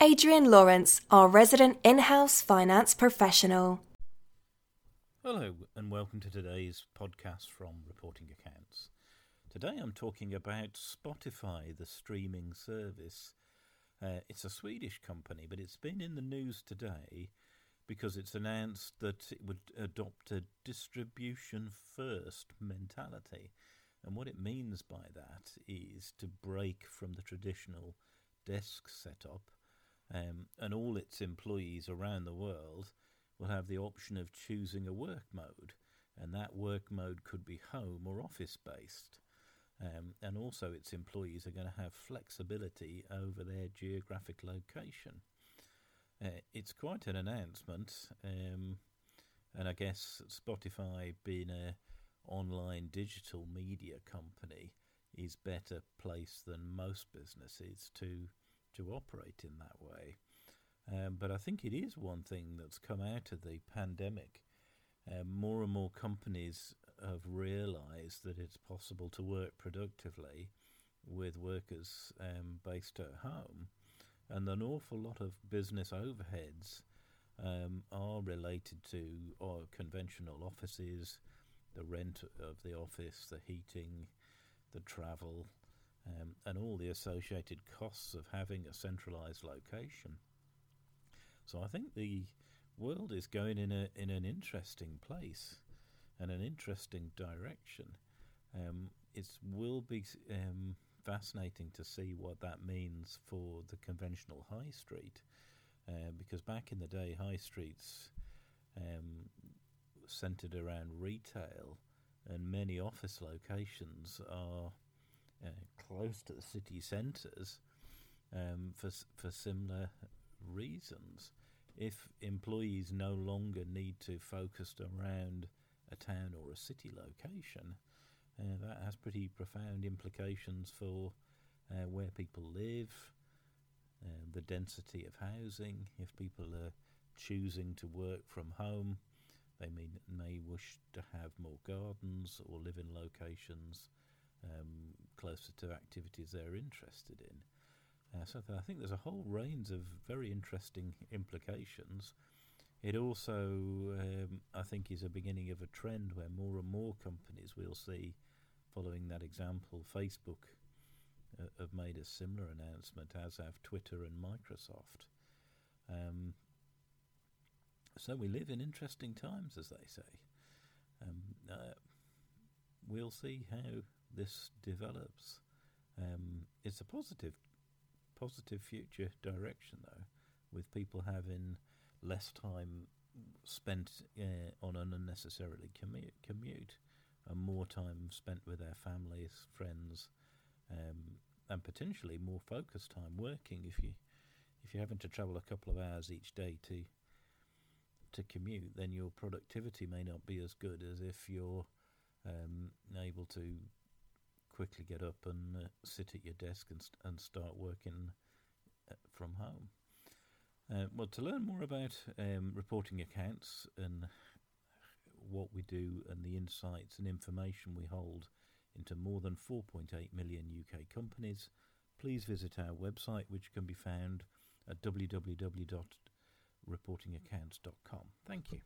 Adrian Lawrence, our resident in house finance professional. Hello, and welcome to today's podcast from Reporting Accounts. Today I'm talking about Spotify, the streaming service. Uh, it's a Swedish company, but it's been in the news today because it's announced that it would adopt a distribution first mentality. And what it means by that is to break from the traditional desk setup um, and all its employees around the world will have the option of choosing a work mode, and that work mode could be home or office based. Um, and also, its employees are going to have flexibility over their geographic location. Uh, it's quite an announcement, um, and I guess Spotify, being a online digital media company, is better placed than most businesses to to operate in that way. Um, but I think it is one thing that's come out of the pandemic. Um, more and more companies have realised that it's possible to work productively with workers um, based at home, and an awful lot of business overheads um, are related to or conventional offices, the rent of the office, the heating, the travel, um, and all the associated costs of having a centralized location. So I think the world is going in a in an interesting place and an interesting direction. Um, it will be um, fascinating to see what that means for the conventional high street, uh, because back in the day, high streets um, centered around retail, and many office locations are uh, close to the city centres um, for for similar reasons. If employees no longer need to focus around a town or a city location, uh, that has pretty profound implications for uh, where people live, uh, the density of housing. If people are choosing to work from home, they may, may wish to have more gardens or live in locations um, closer to activities they're interested in. Uh, so I think there's a whole range of very interesting implications. It also, um, I think, is a beginning of a trend where more and more companies we'll see following that example. Facebook uh, have made a similar announcement, as have Twitter and Microsoft. Um, so we live in interesting times, as they say. Um, uh, we'll see how this develops. Um, it's a positive, positive future direction though, with people having less time spent uh, on an unnecessarily commute, commute, and more time spent with their families, friends, um, and potentially more focused time working. If you if you're having to travel a couple of hours each day to to commute, then your productivity may not be as good as if you're um, able to quickly get up and uh, sit at your desk and, and start working uh, from home. Uh, well, to learn more about um, reporting accounts and what we do and the insights and information we hold into more than 4.8 million UK companies, please visit our website, which can be found at www.reportingaccounts.com. Thank you.